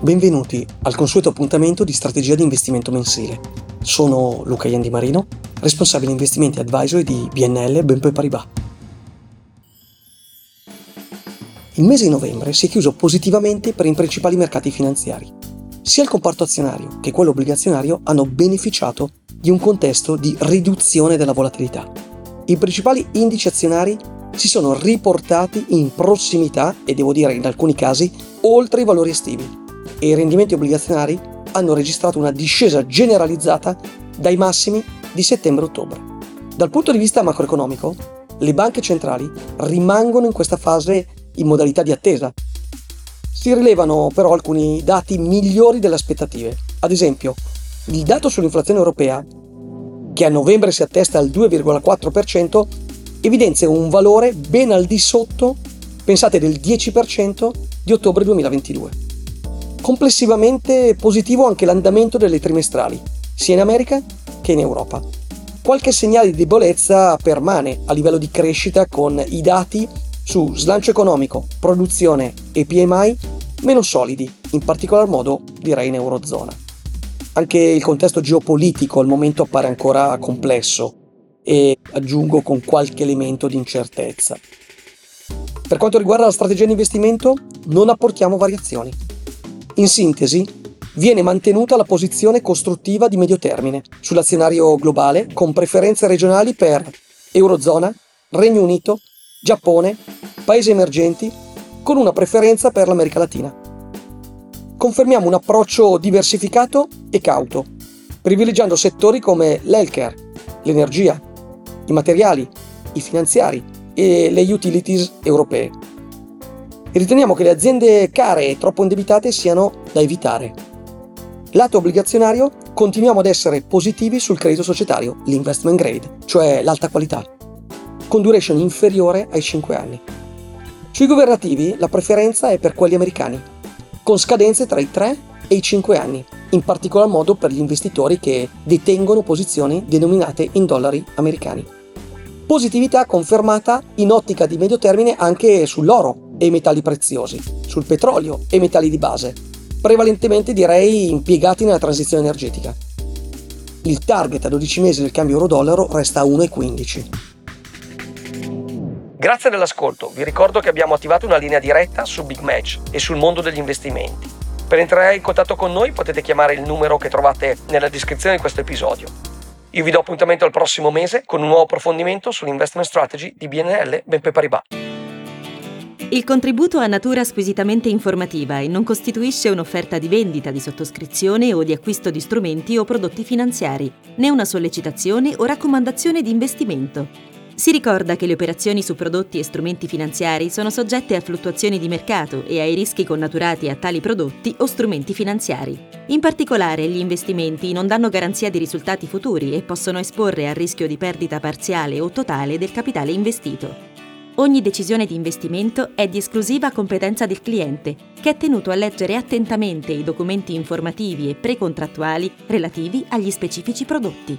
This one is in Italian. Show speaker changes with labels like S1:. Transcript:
S1: Benvenuti al consueto appuntamento di strategia di investimento mensile. Sono Luca Iandi Marino, responsabile investimenti advisory di BNL BNP Paribas. Il mese di novembre si è chiuso positivamente per i principali mercati finanziari. Sia il comparto azionario che quello obbligazionario hanno beneficiato di un contesto di riduzione della volatilità. I principali indici azionari si sono riportati in prossimità e devo dire in alcuni casi oltre i valori estivi e i rendimenti obbligazionari hanno registrato una discesa generalizzata dai massimi di settembre-ottobre. Dal punto di vista macroeconomico, le banche centrali rimangono in questa fase in modalità di attesa. Si rilevano però alcuni dati migliori delle aspettative. Ad esempio, il dato sull'inflazione europea, che a novembre si attesta al 2,4%, evidenzia un valore ben al di sotto, pensate, del 10% di ottobre 2022. Complessivamente positivo anche l'andamento delle trimestrali, sia in America che in Europa. Qualche segnale di debolezza permane a livello di crescita con i dati su slancio economico, produzione e PMI meno solidi, in particolar modo direi in Eurozona. Anche il contesto geopolitico al momento appare ancora complesso e aggiungo con qualche elemento di incertezza. Per quanto riguarda la strategia di investimento, non apportiamo variazioni. In sintesi, viene mantenuta la posizione costruttiva di medio termine sull'azionario globale con preferenze regionali per Eurozona, Regno Unito, Giappone, paesi emergenti, con una preferenza per l'America Latina. Confermiamo un approccio diversificato e cauto, privilegiando settori come l'healthcare, l'energia, i materiali, i finanziari e le utilities europee riteniamo che le aziende care e troppo indebitate siano da evitare. Lato obbligazionario, continuiamo ad essere positivi sul credito societario, l'investment grade, cioè l'alta qualità, con duration inferiore ai 5 anni. Sui governativi la preferenza è per quelli americani, con scadenze tra i 3 e i 5 anni, in particolar modo per gli investitori che detengono posizioni denominate in dollari americani. Positività confermata in ottica di medio termine anche sull'oro, e metalli preziosi, sul petrolio e metalli di base, prevalentemente direi impiegati nella transizione energetica. Il target a 12 mesi del cambio euro-dollaro resta a 1,15. Grazie dell'ascolto, vi ricordo che abbiamo attivato una linea diretta su Big Match e sul mondo degli investimenti. Per entrare in contatto con noi potete chiamare il numero che trovate nella descrizione di questo episodio. Io vi do appuntamento al prossimo mese con un nuovo approfondimento sull'investment strategy di BNL BNP Paribas.
S2: Il contributo ha natura squisitamente informativa e non costituisce un'offerta di vendita, di sottoscrizione o di acquisto di strumenti o prodotti finanziari, né una sollecitazione o raccomandazione di investimento. Si ricorda che le operazioni su prodotti e strumenti finanziari sono soggette a fluttuazioni di mercato e ai rischi connaturati a tali prodotti o strumenti finanziari. In particolare, gli investimenti non danno garanzia di risultati futuri e possono esporre al rischio di perdita parziale o totale del capitale investito. Ogni decisione di investimento è di esclusiva competenza del cliente, che è tenuto a leggere attentamente i documenti informativi e precontrattuali relativi agli specifici prodotti.